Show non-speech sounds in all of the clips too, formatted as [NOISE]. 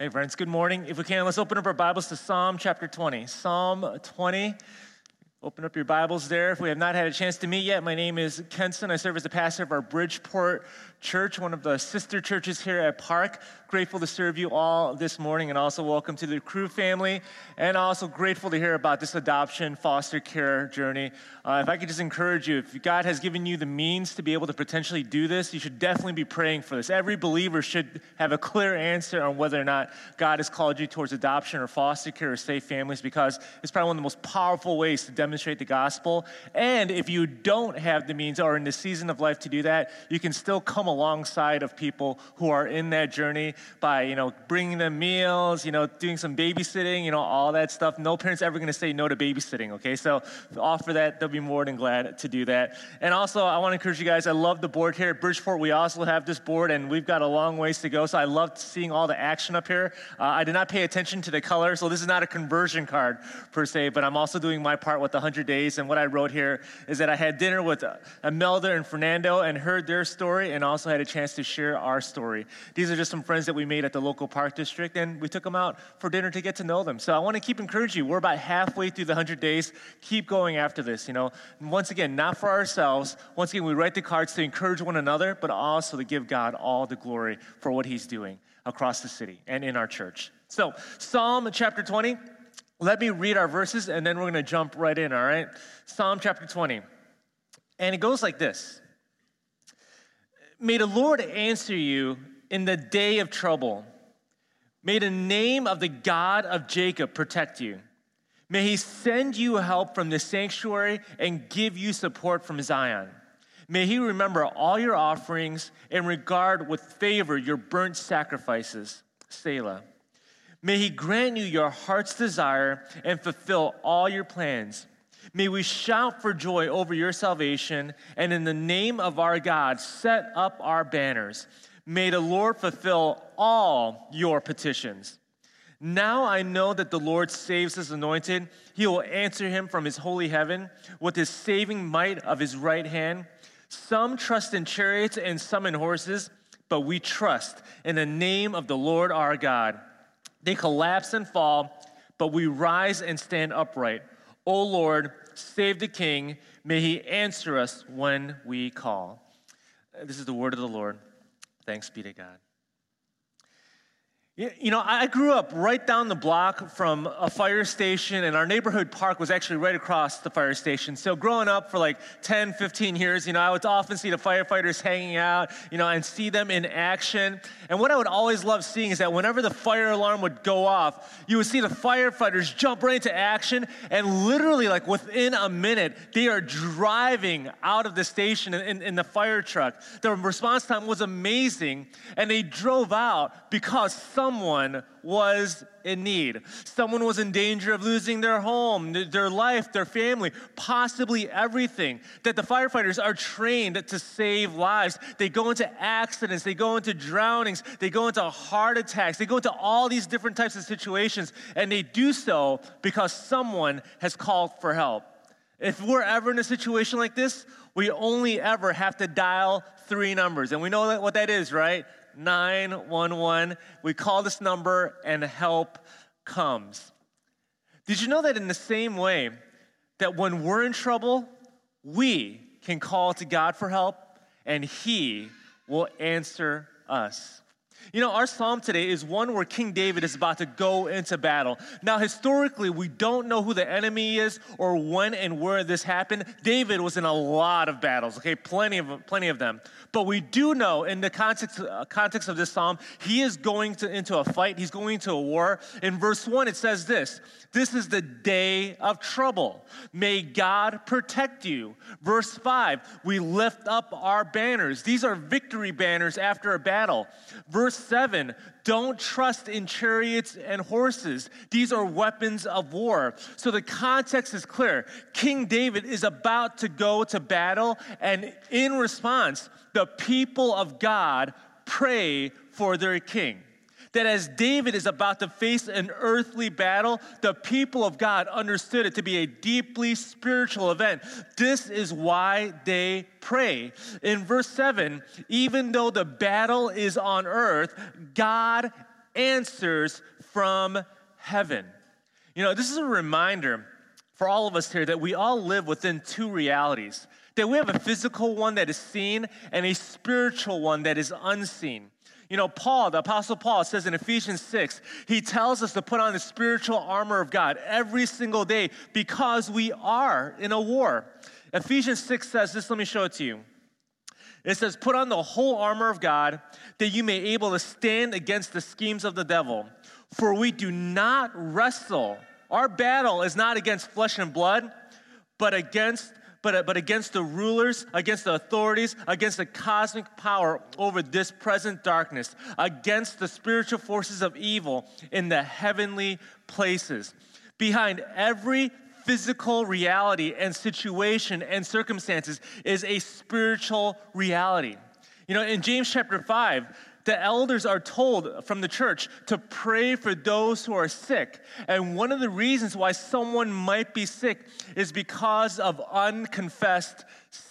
Hey, friends, good morning. If we can, let's open up our Bibles to Psalm chapter 20. Psalm 20. Open up your Bibles there. If we have not had a chance to meet yet, my name is Kenson. I serve as the pastor of our Bridgeport Church, one of the sister churches here at Park. Grateful to serve you all this morning and also welcome to the crew family. And also grateful to hear about this adoption foster care journey. Uh, if I could just encourage you, if God has given you the means to be able to potentially do this, you should definitely be praying for this. Every believer should have a clear answer on whether or not God has called you towards adoption or foster care or safe families because it's probably one of the most powerful ways to demonstrate the gospel. And if you don't have the means or in the season of life to do that, you can still come alongside of people who are in that journey by, you know, bringing them meals, you know, doing some babysitting, you know, all that stuff. No parent's ever going to say no to babysitting, okay? So offer that, they'll be more than glad to do that. And also, I want to encourage you guys, I love the board here at Bridgeport. We also have this board, and we've got a long ways to go. So I loved seeing all the action up here. Uh, I did not pay attention to the color, so this is not a conversion card per se, but I'm also doing my part with the 100 days. And what I wrote here is that I had dinner with Imelda and Fernando and heard their story and also also had a chance to share our story. These are just some friends that we made at the local park district, and we took them out for dinner to get to know them. So I want to keep encouraging you. We're about halfway through the 100 days. Keep going after this, you know. Once again, not for ourselves. Once again, we write the cards to encourage one another, but also to give God all the glory for what He's doing across the city and in our church. So, Psalm chapter 20. Let me read our verses and then we're going to jump right in, all right? Psalm chapter 20. And it goes like this May the Lord answer you in the day of trouble. May the name of the God of Jacob protect you. May he send you help from the sanctuary and give you support from Zion. May he remember all your offerings and regard with favor your burnt sacrifices. Selah. May he grant you your heart's desire and fulfill all your plans. May we shout for joy over your salvation, and in the name of our God, set up our banners. May the Lord fulfill all your petitions. Now I know that the Lord saves his anointed. He will answer him from his holy heaven with his saving might of his right hand. Some trust in chariots and some in horses, but we trust in the name of the Lord our God. They collapse and fall, but we rise and stand upright. O Lord, save the king. May he answer us when we call. This is the word of the Lord. Thanks be to God. You know, I grew up right down the block from a fire station, and our neighborhood park was actually right across the fire station. So, growing up for like 10, 15 years, you know, I would often see the firefighters hanging out, you know, and see them in action. And what I would always love seeing is that whenever the fire alarm would go off, you would see the firefighters jump right into action, and literally, like within a minute, they are driving out of the station in, in, the fire truck. The response time was amazing, and they drove out because some someone was in need. Someone was in danger of losing their home, their life, their family, possibly everything. That the firefighters are trained to save lives. They go into accidents, they go into drownings, they go into heart attacks, they go into all these different types of situations, and they do so because someone has called for help. If we're ever in a situation like this, we only ever have to dial three numbers. And we know what that is, right? 911. We call this number and help comes. Did you know that in the same way that when we're in trouble, we can call to God for help and He will answer us? You know, our psalm today is one where King David is about to go into battle. Now, historically, we don't know who the enemy is or when and where this happened. David was in a lot of battles, okay, plenty of, plenty of them. But we do know in the context, uh, context of this psalm, he is going to, into a fight, he's going to a war. In verse 1, it says this This is the day of trouble. May God protect you. Verse 5, we lift up our banners. These are victory banners after a battle. Verse 7, don't trust in chariots and horses. These are weapons of war. So the context is clear. King David is about to go to battle, and in response, the people of God pray for their king that as David is about to face an earthly battle, the people of God understood it to be a deeply spiritual event. This is why they pray. In verse 7, even though the battle is on earth, God answers from heaven. You know, this is a reminder for all of us here that we all live within two realities that we have a physical one that is seen and a spiritual one that is unseen. You know, Paul, the Apostle Paul, says in Ephesians 6, he tells us to put on the spiritual armor of God every single day because we are in a war. Ephesians 6 says this, let me show it to you. It says, Put on the whole armor of God that you may be able to stand against the schemes of the devil. For we do not wrestle. Our battle is not against flesh and blood, but against but, uh, but against the rulers, against the authorities, against the cosmic power over this present darkness, against the spiritual forces of evil in the heavenly places. Behind every physical reality and situation and circumstances is a spiritual reality. You know, in James chapter 5, the elders are told from the church to pray for those who are sick. And one of the reasons why someone might be sick is because of unconfessed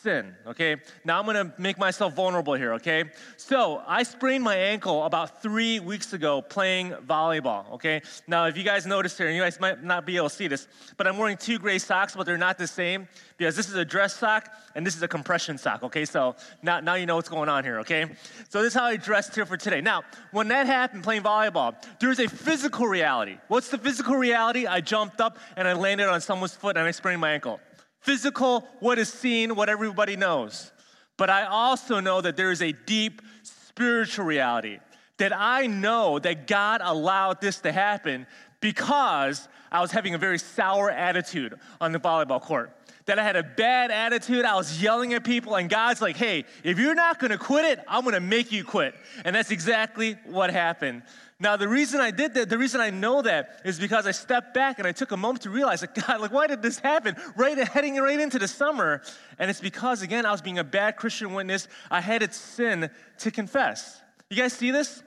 sin, okay? Now I'm gonna make myself vulnerable here, okay? So I sprained my ankle about three weeks ago playing volleyball, okay? Now, if you guys notice here, and you guys might not be able to see this, but I'm wearing two gray socks, but they're not the same because this is a dress sock and this is a compression sock, okay? So now, now you know what's going on here, okay? So this is how I dressed here for today. Now, when that happened playing volleyball, there's a physical reality. What's the physical reality? I jumped up and I landed on someone's foot and I sprained my ankle physical, what is seen, what everybody knows. But I also know that there is a deep spiritual reality that I know that God allowed this to happen because I was having a very sour attitude on the volleyball court. That I had a bad attitude, I was yelling at people, and God's like, hey, if you're not gonna quit it, I'm gonna make you quit. And that's exactly what happened. Now, the reason I did that, the reason I know that is because I stepped back and I took a moment to realize, like, [LAUGHS] God, like, why did this happen? Right, heading right into the summer. And it's because, again, I was being a bad Christian witness. I had its sin to confess. You guys see this?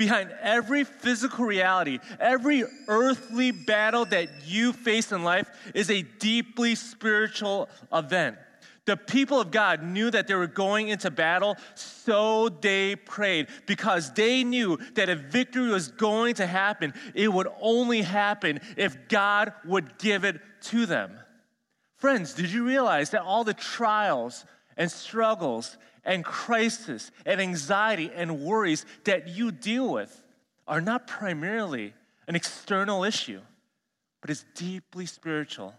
Behind every physical reality, every earthly battle that you face in life is a deeply spiritual event. The people of God knew that they were going into battle, so they prayed because they knew that if victory was going to happen, it would only happen if God would give it to them. Friends, did you realize that all the trials and struggles and crisis and anxiety and worries that you deal with are not primarily an external issue, but is deeply spiritual?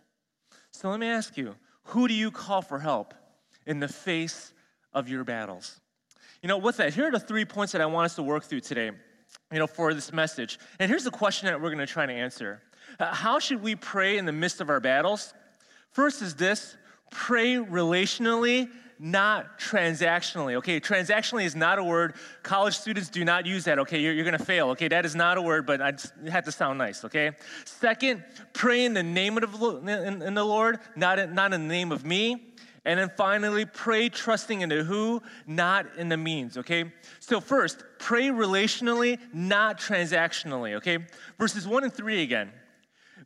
So let me ask you who do you call for help in the face of your battles? You know, with that, here are the three points that I want us to work through today, you know, for this message. And here's the question that we're going to try to answer uh, How should we pray in the midst of our battles? First is this pray relationally not transactionally. Okay, transactionally is not a word. College students do not use that. Okay, you're, you're to fail. Okay, that is not a word, but I had to sound nice. Okay. Second, pray in the name of the, in, in the Lord, not in, not in the name of me. And then finally, pray trusting in the who, not in the means, okay? So, first, pray relationally, not transactionally, okay? Verses one and three again.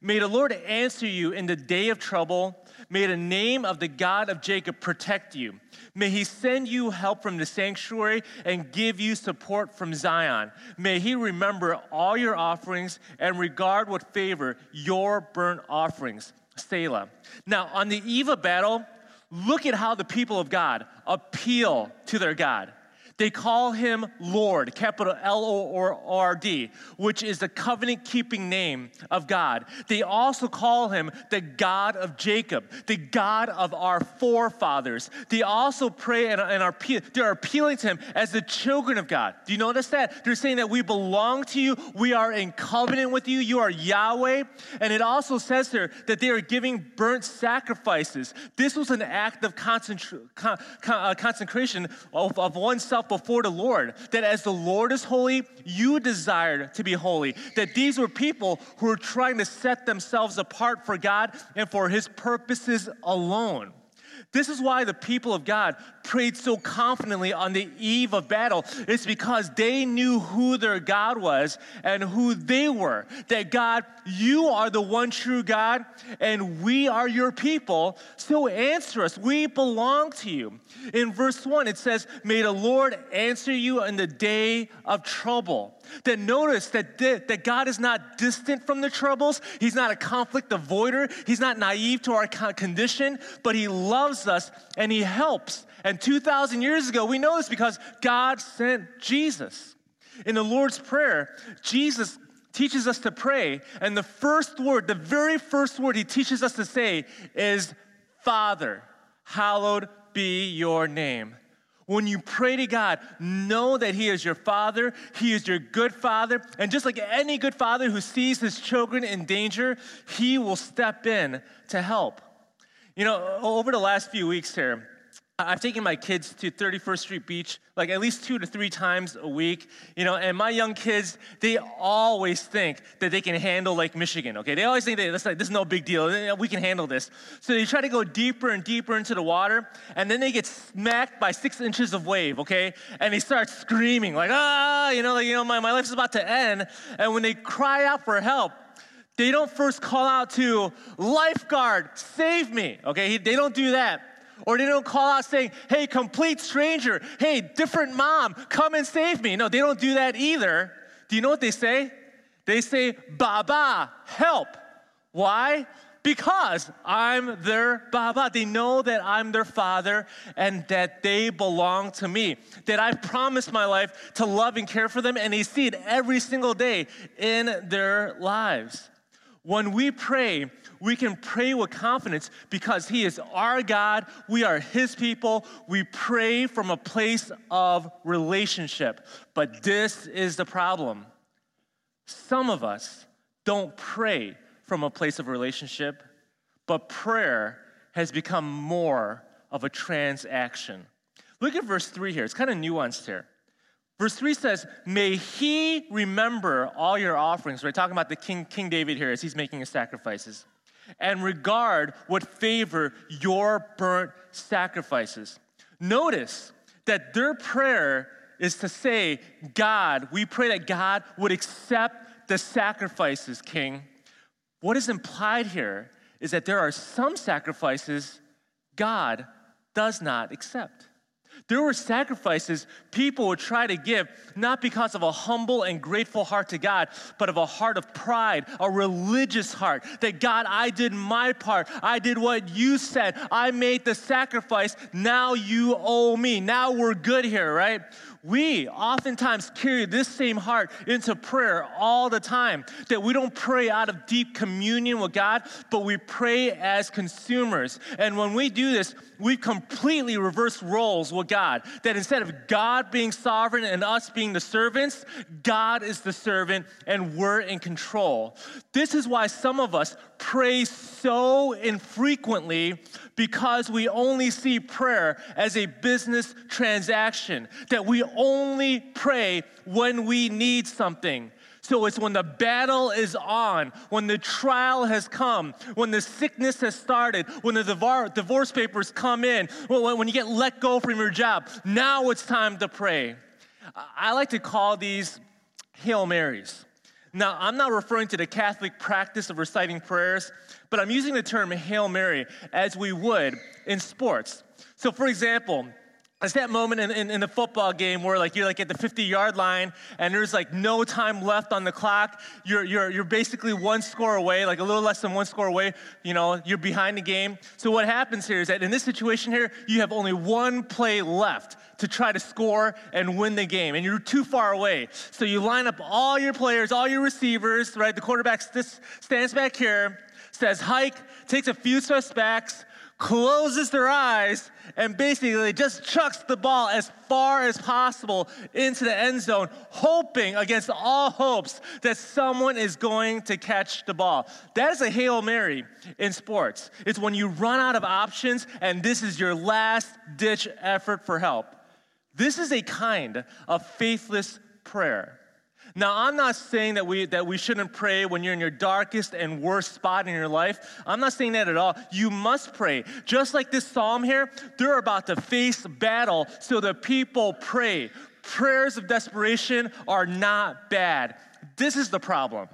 May the Lord answer you in the day of trouble. May the name of the God of Jacob protect you. May he send you help from the sanctuary and give you support from Zion. May he remember all your offerings and regard with favor your burnt offerings. Selah. Now, on the eve of battle, look at how the people of God appeal to their God. They call him Lord, capital L O R D, which is the covenant keeping name of God. They also call him the God of Jacob, the God of our forefathers. They also pray and, are, they're appealing to him as the children of God. Do you notice that? They're saying that we belong to you, we are in covenant with you, you are Yahweh. And it also says here that they are giving burnt sacrifices. This was an act of uh, consecration of, of oneself before the Lord. That as the Lord is holy, you desire to be holy. That these were people who were trying to set themselves apart for God and for His purposes alone. This is why the people of God prayed so confidently on the eve of battle. It's because they knew who their God was and who they were. That God, you are the one true God, and we are your people. So answer us. We belong to you. In verse 1, it says, May the Lord answer you in the day of trouble. That notice that, that God is not distant from the troubles. He's not a conflict avoider. He's not naive to our condition, but He loves us and He helps. And 2,000 years ago, we know this because God sent Jesus. In the Lord's Prayer, Jesus teaches us to pray, and the first word, the very first word He teaches us to say is, Father, hallowed be your name. When you pray to God, know that He is your Father, He is your good Father, and just like any good father who sees his children in danger, He will step in to help. You know, over the last few weeks here, I've taken my kids to 31st Street Beach like at least two to three times a week, you know, and my young kids, they always think that they can handle Lake Michigan, okay? They always think that like, this is no big deal, we can handle this. So they try to go deeper and deeper into the water, and then they get smacked by six inches of wave, okay? And they start screaming, like, ah, you know, like, you know, my, my life is about to end. And when they cry out for help, they don't first call out to lifeguard, save me, okay? They don't do that. Or they don't call out saying, hey, complete stranger, hey, different mom, come and save me. No, they don't do that either. Do you know what they say? They say, Baba, help. Why? Because I'm their Baba. They know that I'm their father and that they belong to me. That I've promised my life to love and care for them, and they see it every single day in their lives. When we pray, we can pray with confidence because He is our God. We are His people. We pray from a place of relationship. But this is the problem. Some of us don't pray from a place of relationship, but prayer has become more of a transaction. Look at verse 3 here. It's kind of nuanced here. Verse 3 says, May he remember all your offerings. We're talking about the King, King David here as he's making his sacrifices. And regard what favor your burnt sacrifices. Notice that their prayer is to say, God, we pray that God would accept the sacrifices, King. What is implied here is that there are some sacrifices God does not accept. There were sacrifices people would try to give, not because of a humble and grateful heart to God, but of a heart of pride, a religious heart. That God, I did my part. I did what you said. I made the sacrifice. Now you owe me. Now we're good here, right? We oftentimes carry this same heart into prayer all the time. That we don't pray out of deep communion with God, but we pray as consumers. And when we do this, we completely reverse roles with God. That instead of God being sovereign and us being the servants, God is the servant and we're in control. This is why some of us pray so infrequently because we only see prayer as a business transaction, that we only pray when we need something. So it's when the battle is on, when the trial has come, when the sickness has started, when the divorce papers come in, when you get let go from your job. Now it's time to pray. I like to call these Hail Marys. Now, I'm not referring to the Catholic practice of reciting prayers, but I'm using the term Hail Mary as we would in sports. So, for example, it's that moment in, in, in, the football game where like you're like at the 50 yard line and there's like no time left on the clock. You're, you're, you're basically one score away, like a little less than one score away. You know, you're behind the game. So what happens here is that in this situation here, you have only one play left to try to score and win the game. And you're too far away. So you line up all your players, all your receivers, right? The quarterback stands back here, says hike, takes a few steps back, closes their eyes, and basically just chucks the ball as far as possible into the end zone, hoping against all hopes that someone is going to catch the ball. That is a Hail Mary in sports. It's when you run out of options and this is your last ditch effort for help. This is a kind of faithless prayer. Now, I'm not saying that we, that we shouldn't pray when you're in your darkest and worst spot in your life. I'm not saying that at all. You must pray. Just like this psalm here, they're about to face battle, so the people pray. Prayers of desperation are not bad. This is the problem.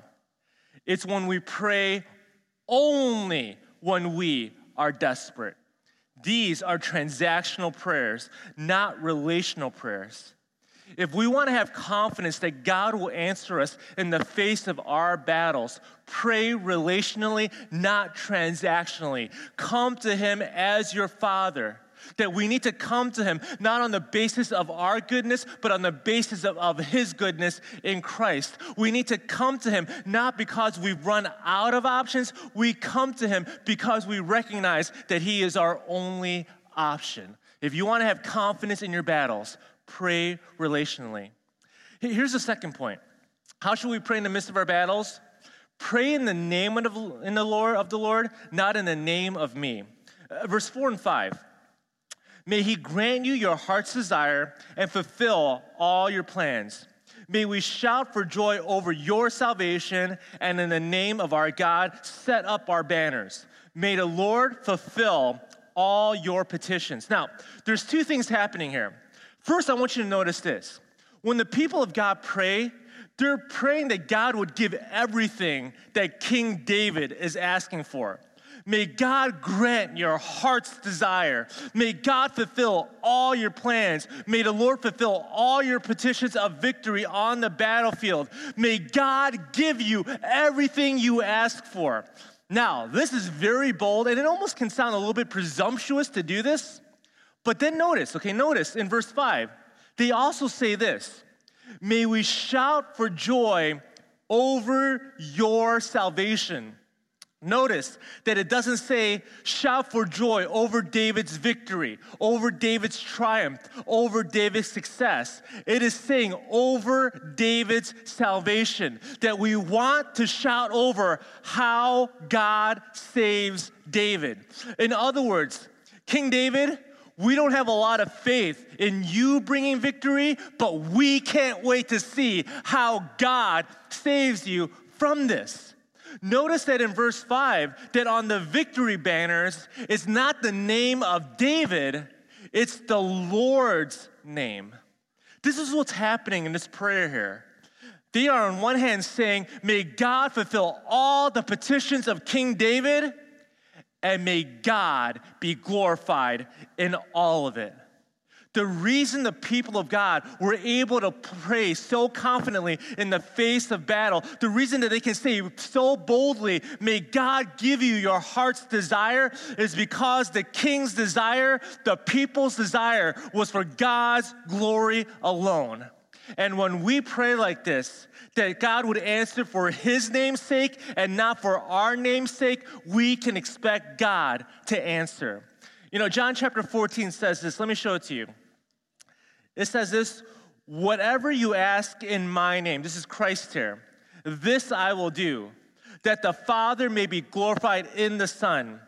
It's when we pray only when we are desperate. These are transactional prayers, not relational prayers. If we want to have confidence that God will answer us in the face of our battles, pray relationally, not transactionally. Come to Him as your Father. That we need to come to Him not on the basis of our goodness, but on the basis of, of His goodness in Christ. We need to come to Him not because we've run out of options, we come to Him because we recognize that He is our only option. If you want to have confidence in your battles, pray relationally. Here's the second point. How should we pray in the midst of our battles? Pray in the name of in the Lord of the Lord, not in the name of me. Uh, verse 4 and 5. May he grant you your heart's desire and fulfill all your plans. May we shout for joy over your salvation and in the name of our God set up our banners. May the Lord fulfill all your petitions. Now, there's two things happening here. First, I want you to notice this. When the people of God pray, they're praying that God would give everything that King David is asking for. May God grant your heart's desire. May God fulfill all your plans. May the Lord fulfill all your petitions of victory on the battlefield. May God give you everything you ask for. Now, this is very bold, and it almost can sound a little bit presumptuous to do this. But then notice, okay, notice in verse 5, they also say this May we shout for joy over your salvation. Notice that it doesn't say shout for joy over David's victory, over David's triumph, over David's success. It is saying over David's salvation that we want to shout over how God saves David. In other words, King David, we don't have a lot of faith in you bringing victory, but we can't wait to see how God saves you from this. Notice that in verse 5 that on the victory banners it's not the name of David, it's the Lord's name. This is what's happening in this prayer here. They are on one hand saying, May God fulfill all the petitions of King David, and may God be glorified in all of it. The reason the people of God were able to pray so confidently in the face of battle, the reason that they can say so boldly, May God give you your heart's desire, is because the king's desire, the people's desire, was for God's glory alone. And when we pray like this, that God would answer for his name's sake and not for our name's sake, we can expect God to answer. You know, John chapter 14 says this. Let me show it to you. It says this whatever you ask in my name, this is Christ here, this I will do, that the Father may be glorified in the Son.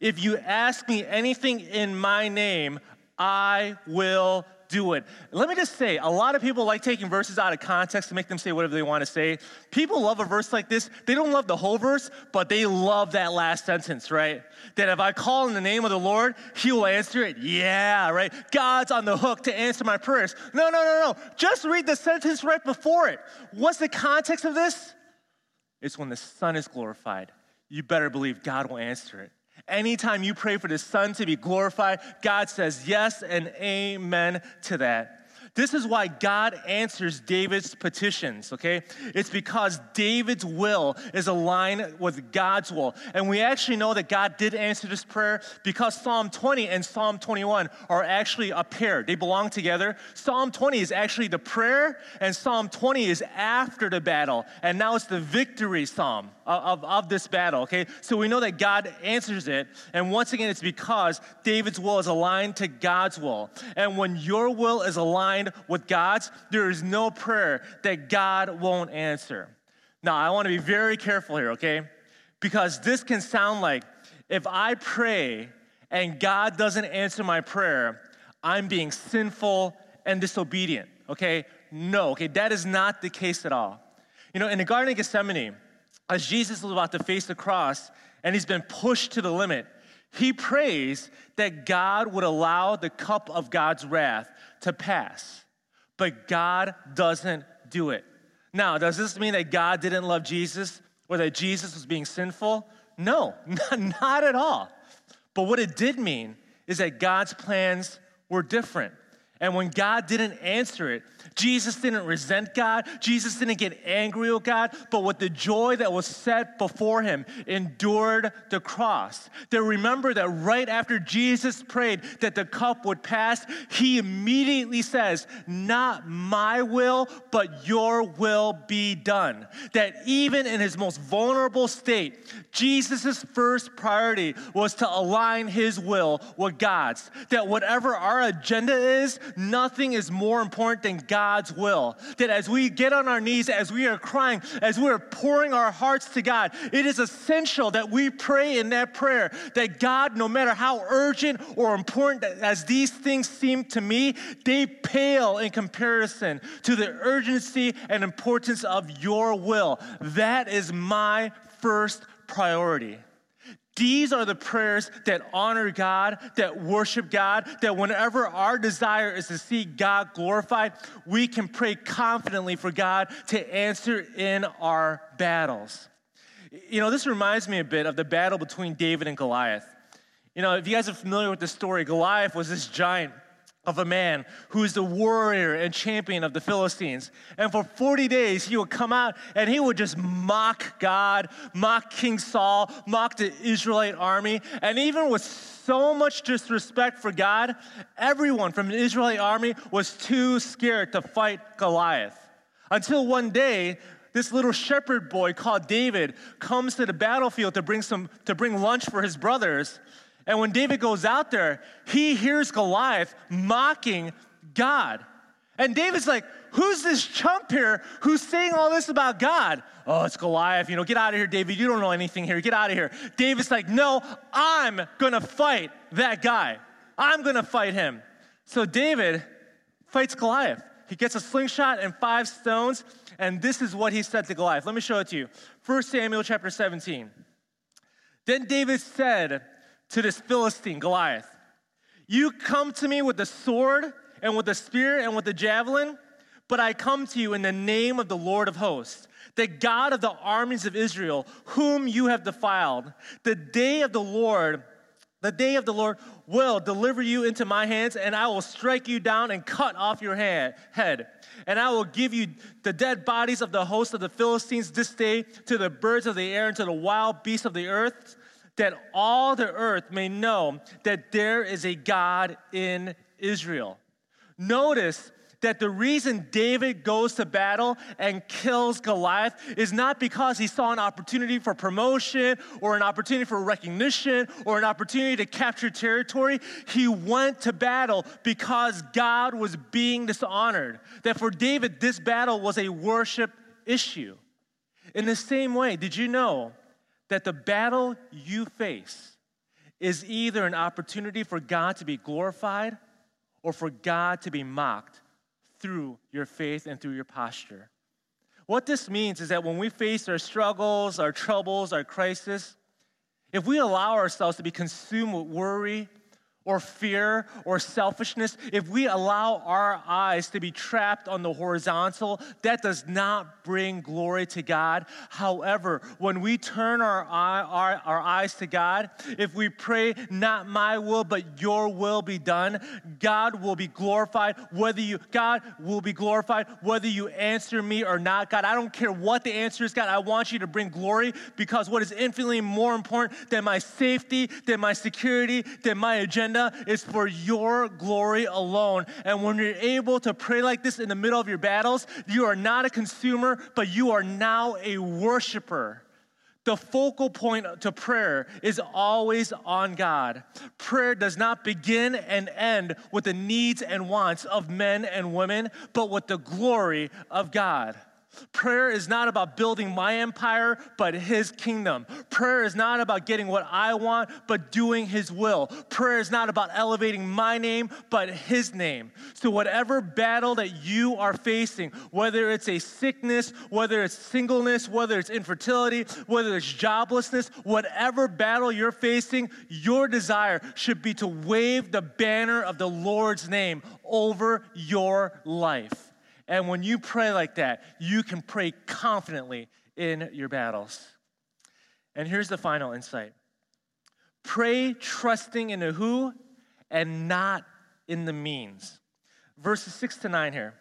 If you ask me anything in my name, I will do it. Let me just say, a lot of people like taking verses out of context to make them say whatever they want to say. People love a verse like this. They don't love the whole verse, but they love that last sentence, right? That if I call in the name of the Lord, he will answer it. Yeah, right? God's on the hook to answer my prayers. No, no, no, no. Just read the sentence right before it. What's the context of this? It's when the Son is glorified. You better believe God will answer it. Anytime you pray for the Son to be glorified, God says yes and amen to that. This is why God answers David's petitions, okay? It's because David's will is aligned with God's will. And we actually know that God did answer this prayer because Psalm 20 and Psalm 21 are actually a pair, they belong together. Psalm 20 is actually the prayer, and Psalm 20 is after the battle. And now it's the victory psalm of, of, of this battle, okay? So we know that God answers it. And once again, it's because David's will is aligned to God's will. And when your will is aligned, aligned with God's, there is no prayer that God won't answer. Now, I want to be very careful here, okay? Because this can sound like if I pray and God doesn't answer my prayer, I'm being sinful and disobedient, okay? No, okay, that is not the case at all. You know, in the Garden of Gethsemane, as Jesus was about to face the cross and he's been pushed to the limit, he prays that God would allow the cup of God's wrath to pass. But God doesn't do it. Now, does this mean that God didn't love Jesus or that Jesus was being sinful? No, [LAUGHS] not at all. But what it did mean is that God's plans were different. And when God didn't answer it, Jesus didn't resent God. Jesus didn't get angry with God, but with the joy that was set before him, endured the cross. To remember that right after Jesus prayed that the cup would pass, he immediately says, Not my will, but your will be done. That even in his most vulnerable state, Jesus' first priority was to align his will with God's. That whatever our agenda is, nothing is more important than God's will. That as we get on our knees, as we are crying, as we are pouring our hearts to God, it is essential that we pray in that prayer that God, no matter how urgent or important as these things seem to me, they pale in comparison to the urgency and importance of your will. That is my first priority. These are the prayers that honor God, that worship God, that whenever our desire is to see God glorified, we can pray confidently for God to answer in our battles. You know, this reminds me a bit of the battle between David and Goliath. You know, if you guys are familiar with the story, Goliath was this giant of a man who is the warrior and champion of the Philistines. And for 40 days, he would come out and he would just mock God, mock King Saul, mock the Israelite army. And even with so much disrespect for God, everyone from the Israelite army was too scared to fight Goliath. Until one day, this little shepherd boy called David comes to the battlefield to bring some to bring lunch for his brothers. And when David goes out there, he hears Goliath mocking God. And David's like, Who's this chump here who's saying all this about God? Oh, it's Goliath. You know, get out of here, David. You don't know anything here. Get out of here. David's like, No, I'm going to fight that guy. I'm going to fight him. So David fights Goliath. He gets a slingshot and five stones, and this is what he said to Goliath. Let me show it to you. 1 Samuel chapter 17. Then David said, to this Philistine, Goliath. You come to me with the sword and with the spear and with the javelin, but I come to you in the name of the Lord of hosts, the God of the armies of Israel, whom you have defiled. The day of the Lord, the day of the Lord will deliver you into my hands, and I will strike you down and cut off your head. And I will give you the dead bodies of the host of the Philistines this day to the birds of the air and to the wild beasts of the earth that all the earth may know that there is a God in Israel. Notice that the reason David goes to battle and kills Goliath is not because he saw an opportunity for promotion or an opportunity for recognition or an opportunity to capture territory. He went to battle because God was being dishonored. That for David, this battle was a worship issue. In the same way, did you know that the battle you face is either an opportunity for God to be glorified or for God to be mocked through your faith and through your posture. What this means is that when we face our struggles, our troubles, our crisis, if we allow ourselves to be consumed with worry, or fear or selfishness, if we allow our eyes to be trapped on the horizontal, that does not bring glory to God. However, when we turn our, eye, our, our eyes to God, if we pray, not my will, but your will be done, God will be glorified. Whether you, God will be glorified, whether you answer me or not. God, I don't care what the answer is, God. I want you to bring glory because what is infinitely more important than my safety, than my security, than my agenda agenda is for your glory alone. And when you're able to pray like this in the middle of your battles, you are not a consumer, but you are now a worshiper. The focal point to prayer is always on God. Prayer does not begin and end with the needs and wants of men and women, but with the glory of God. Prayer is not about building my empire, but His kingdom. Prayer is not about getting what I want, but doing His will. Prayer is not about elevating my name, but His name. So, whatever battle that you are facing, whether it's a sickness, whether it's singleness, whether it's infertility, whether it's joblessness, whatever battle you're facing, your desire should be to wave the banner of the Lord's name over your life. And when you pray like that, you can pray confidently in your battles. And here's the final insight pray trusting in the who and not in the means. verses 6 to 9 here.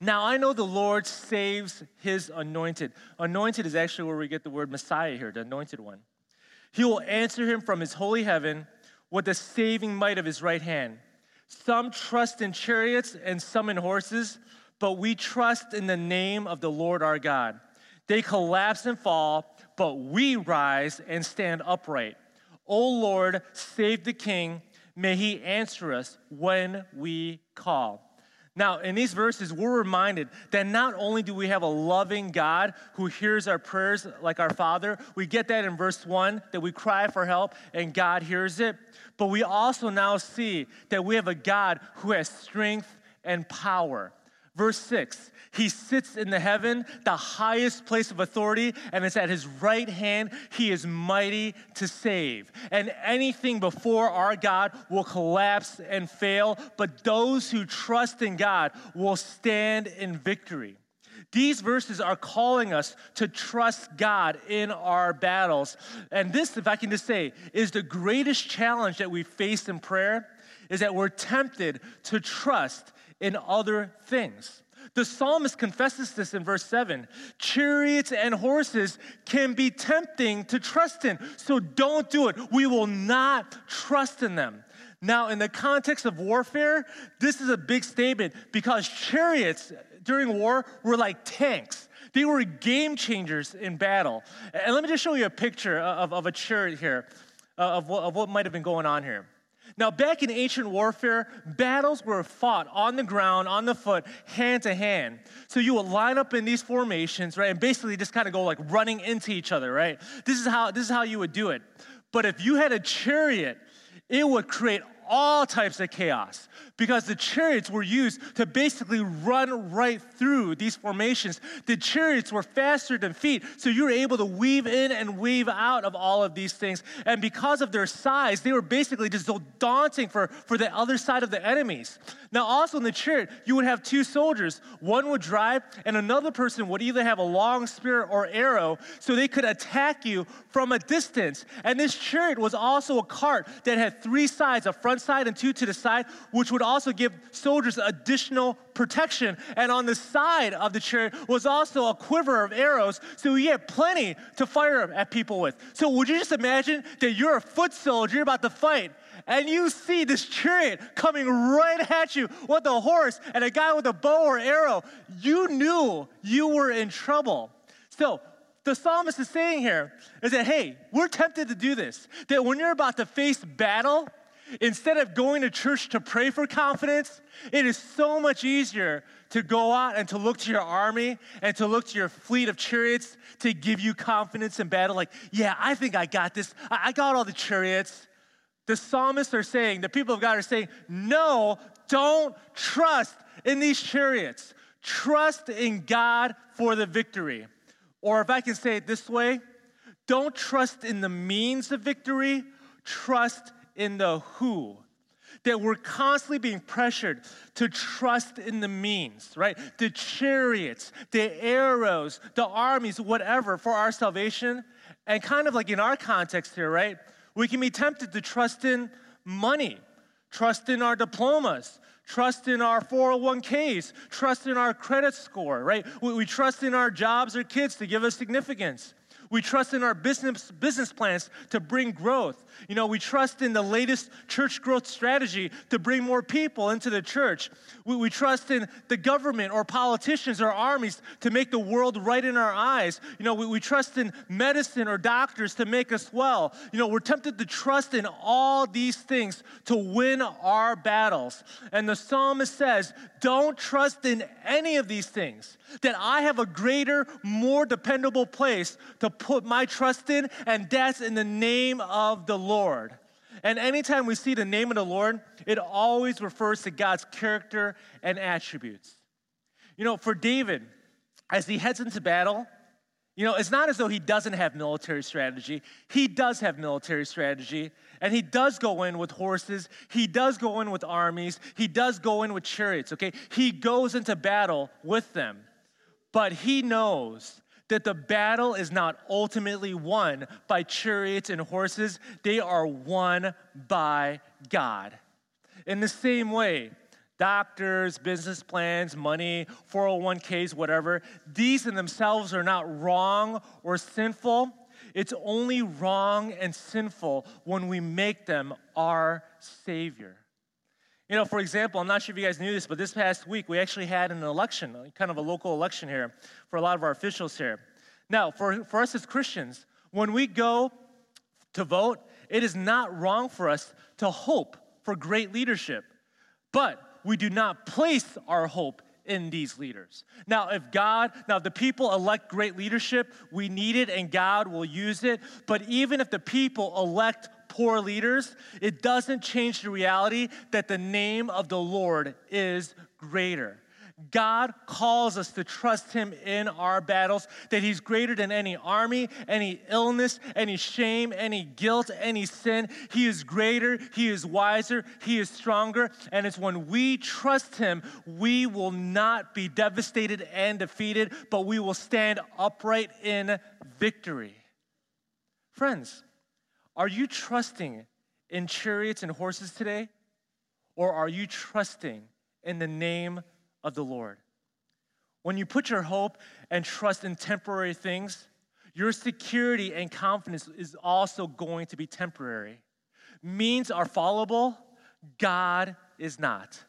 Now I know the Lord saves his anointed. Anointed is actually where we get the word Messiah here, the anointed one. He will answer him from his holy heaven with the saving might of his right hand. Some trust in chariots and some in horses, but we trust in the name of the Lord our God. They collapse and fall, but we rise and stand upright. O Lord, save the king. May he answer us when we call. Now, in these verses, we're reminded that not only do we have a loving God who hears our prayers like our Father, we get that in verse 1 that we cry for help and God hears it, but we also now see that we have a God who has strength and power. Verse 6 He sits in the heaven, the highest place of authority, and it's at his right hand. He is mighty to save. And anything before our God will collapse and fail, but those who trust in God will stand in victory. These verses are calling us to trust God in our battles. And this, if I can just say, is the greatest challenge that we face in prayer is that we're tempted to trust in other things. The psalmist confesses this in verse 7. Chariots and horses can be tempting to trust in, so don't do it. We will not trust in them. Now, in the context of warfare, this is a big statement because chariots during war were like tanks. They were game changers in battle. And let me just show you a picture of, of a chariot here, uh, of what, of what might have been going on here. Now, back in ancient warfare, battles were fought on the ground, on the foot, hand to hand. So you would line up in these formations, right, and basically just kind of go like running into each other, right? This is how this is how you would do it. But if you had a chariot, it would create all types of chaos because the chariots were used to basically run right through these formations. The chariots were faster than feet, so you were able to weave in and weave out of all of these things. And because of their size, they were basically just so daunting for, for the other side of the enemies. Now, also in the chariot, you would have two soldiers. One would drive, and another person would either have a long spear or arrow, so they could attack you from a distance. And this chariot was also a cart that had three sides a front side and two to the side, which would also give soldiers additional protection. And on the side of the chariot was also a quiver of arrows, so you had plenty to fire at people with. So, would you just imagine that you're a foot soldier, you're about to fight? and you see this chariot coming right at you with a horse and a guy with a bow or arrow, you knew you were in trouble. So, the psalmist is saying here is that, hey, we're tempted to do this. That when you're about to face battle, instead of going to church to pray for confidence, it is so much easier to go out and to look to your army and to look to your fleet of chariots to give you confidence in battle. Like, yeah, I think I got this. I got all the chariots. The psalmists are saying, the people of God are saying, no, don't trust in these chariots. Trust in God for the victory. Or if I can say it this way, don't trust in the means of victory, trust in the who. That we're constantly being pressured to trust in the means, right? The chariots, the arrows, the armies, whatever for our salvation. And kind of like in our context here, right? We can be tempted to trust in money, trust in our diplomas, trust in our 401ks, trust in our credit score, right? We, we, trust in our jobs or kids to give us significance. We trust in our business, business plans to bring growth. You know, we trust in the latest church growth strategy to bring more people into the church. We, we trust in the government or politicians or armies to make the world right in our eyes. You know, we, we trust in medicine or doctors to make us well. You know, we're tempted to trust in all these things to win our battles. And the psalmist says, don't trust in any of these things. That I have a greater, more dependable place to put my trust in, and that's in the name of the Lord. And anytime we see the name of the Lord, it always refers to God's character and attributes. You know, for David, as he heads into battle, you know, it's not as though he doesn't have military strategy. He does have military strategy, and he does go in with horses. He does go in with armies. He does go in with chariots, okay? He goes into battle with them. But he knows that the battle is not ultimately won by chariots and horses, they are won by God. In the same way, doctors, business plans, money, 401ks, whatever, these in themselves are not wrong or sinful. It's only wrong and sinful when we make them our Savior. You know, for example, I'm not sure if you guys knew this, but this past week we actually had an election, uh, kind of a local election here for a lot of our officials here. Now, for, for us as Christians, when we go to vote, it is not wrong for us to hope for great leadership. But we do not place our hope in these leaders. Now, if God, now if the people elect great leadership, we need it and God will use it. But even if the people elect poor leaders, it doesn't change the reality that the name of the Lord is greater. God calls us to trust Him in our battles, that He's greater than any army, any illness, any shame, any guilt, any sin. He is greater, He is wiser, He is stronger. And it's when we trust Him, we will not be devastated and defeated, but we will stand upright in victory. Friends, are you trusting in chariots and horses today? Or are you trusting in the name of the Lord. When you put your hope and trust in temporary things, your security and confidence is also going to be temporary. Means are fallible, God is not.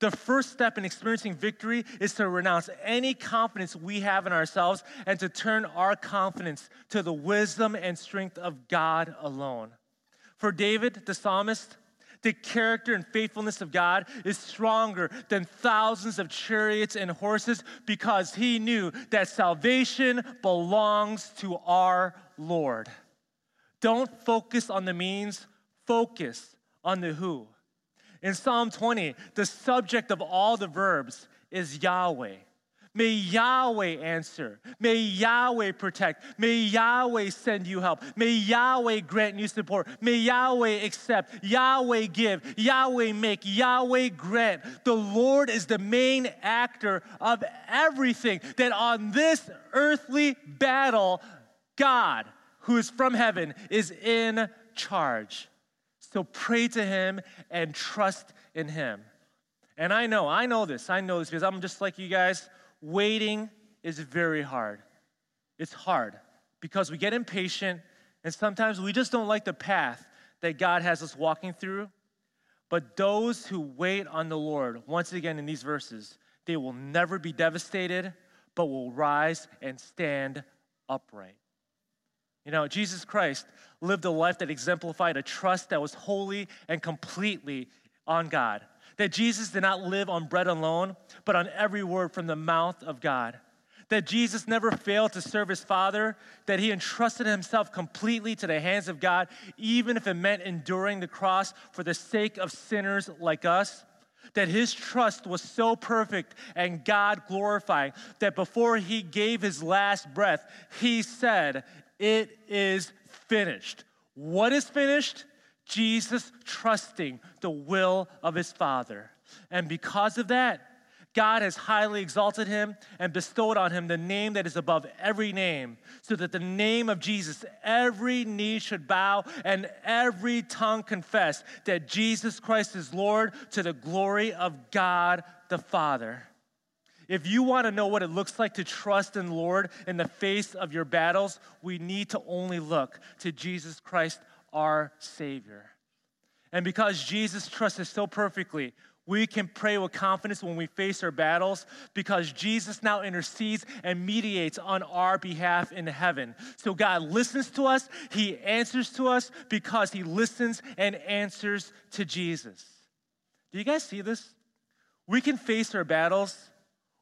The first step in experiencing victory is to renounce any confidence we have in ourselves and to turn our confidence to the wisdom and strength of God alone. For David, the psalmist, the character and faithfulness of God is stronger than thousands of chariots and horses because he knew that salvation belongs to our Lord. Don't focus on the means, focus on the who. In Psalm 20, the subject of all the verbs is Yahweh. May Yahweh answer. May Yahweh protect. May Yahweh send you help. May Yahweh grant you support. May Yahweh accept. Yahweh give. Yahweh make. Yahweh grant. The Lord is the main actor of everything. That on this earthly battle, God, who is from heaven, is in charge. So pray to Him and trust in Him. And I know, I know this. I know this because I'm just like you guys waiting is very hard. It's hard because we get impatient and sometimes we just don't like the path that God has us walking through. But those who wait on the Lord, once again in these verses, they will never be devastated, but will rise and stand upright. You know, Jesus Christ lived a life that exemplified a trust that was wholly and completely on God that Jesus did not live on bread alone, but on every word from the mouth of God. That Jesus never failed to serve his Father, that he entrusted himself completely to the hands of God, even if it meant enduring the cross for the sake of sinners like us. That his trust was so perfect and God glorifying that before he gave his last breath, he said, It is finished. What is finished? Jesus trusting the will of his Father. And because of that, God has highly exalted him and bestowed on him the name that is above every name, so that the name of Jesus, every knee should bow and every tongue confess that Jesus Christ is Lord to the glory of God the Father. If you want to know what it looks like to trust in the Lord in the face of your battles, we need to only look to Jesus Christ our Savior. And because Jesus trusts us so perfectly, we can pray with confidence when we face our battles because Jesus now intercedes and mediates on our behalf in heaven. So God listens to us, He answers to us because He listens and answers to Jesus. Do you guys see this? We can face our battles,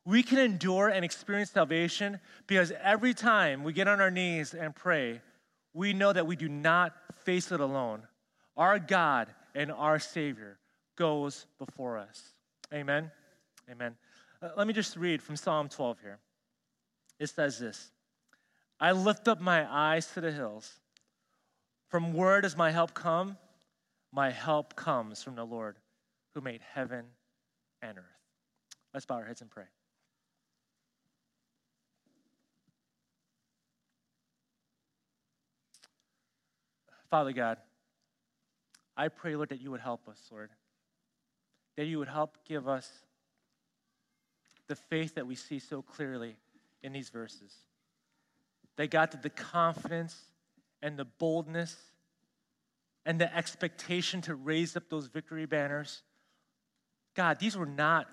we can endure and experience salvation because every time we get on our knees and pray, we know that we do not face it alone. Our God and our Savior goes before us. Amen. Amen. Uh, let me just read from Psalm 12 here. It says this I lift up my eyes to the hills. From where does my help come? My help comes from the Lord who made heaven and earth. Let's bow our heads and pray. Father God, I pray, Lord, that you would help us, Lord. that you would help give us the faith that we see so clearly in these verses. Got to the confidence and the boldness and the expectation to raise up those victory banners. God, these were not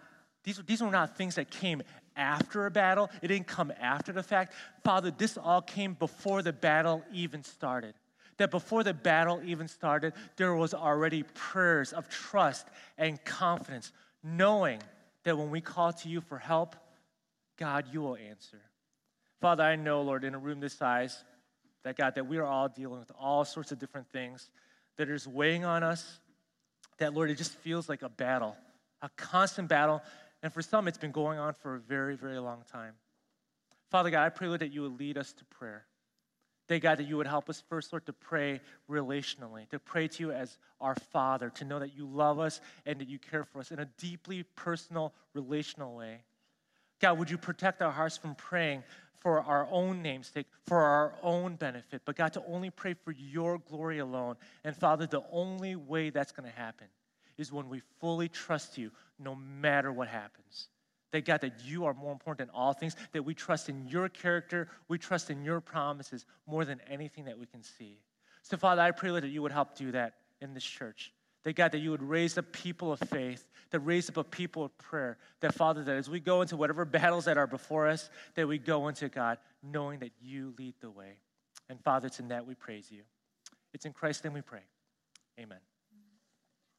these, these were not things that came after a battle. It didn't come after the fact. Father, this all came before the battle even started. That before the battle even started, there was already prayers of trust and confidence, knowing that when we call to you for help, God, you will answer. Father, I know, Lord, in a room this size, that God, that we are all dealing with all sorts of different things that is weighing on us, that, Lord, it just feels like a battle, a constant battle. And for some, it's been going on for a very, very long time. Father God, I pray, Lord, that you would lead us to prayer. That, God, that you would help us first, Lord, to pray relationally, to pray to you as our Father, to know that you love us and that you care for us in a deeply personal, relational way. God, would you protect our hearts from praying for our own namesake, for our own benefit, but God, to only pray for your glory alone. And Father, the only way that's going to happen is when we fully trust you no matter what happens. That God, that you are more important than all things, that we trust in your character, we trust in your promises more than anything that we can see. So, Father, I pray that you would help do that in this church. That God, that you would raise up people of faith, that raise up a people of prayer. That Father, that as we go into whatever battles that are before us, that we go into God, knowing that you lead the way. And Father, it's in that we praise you. It's in Christ's name we pray. Amen.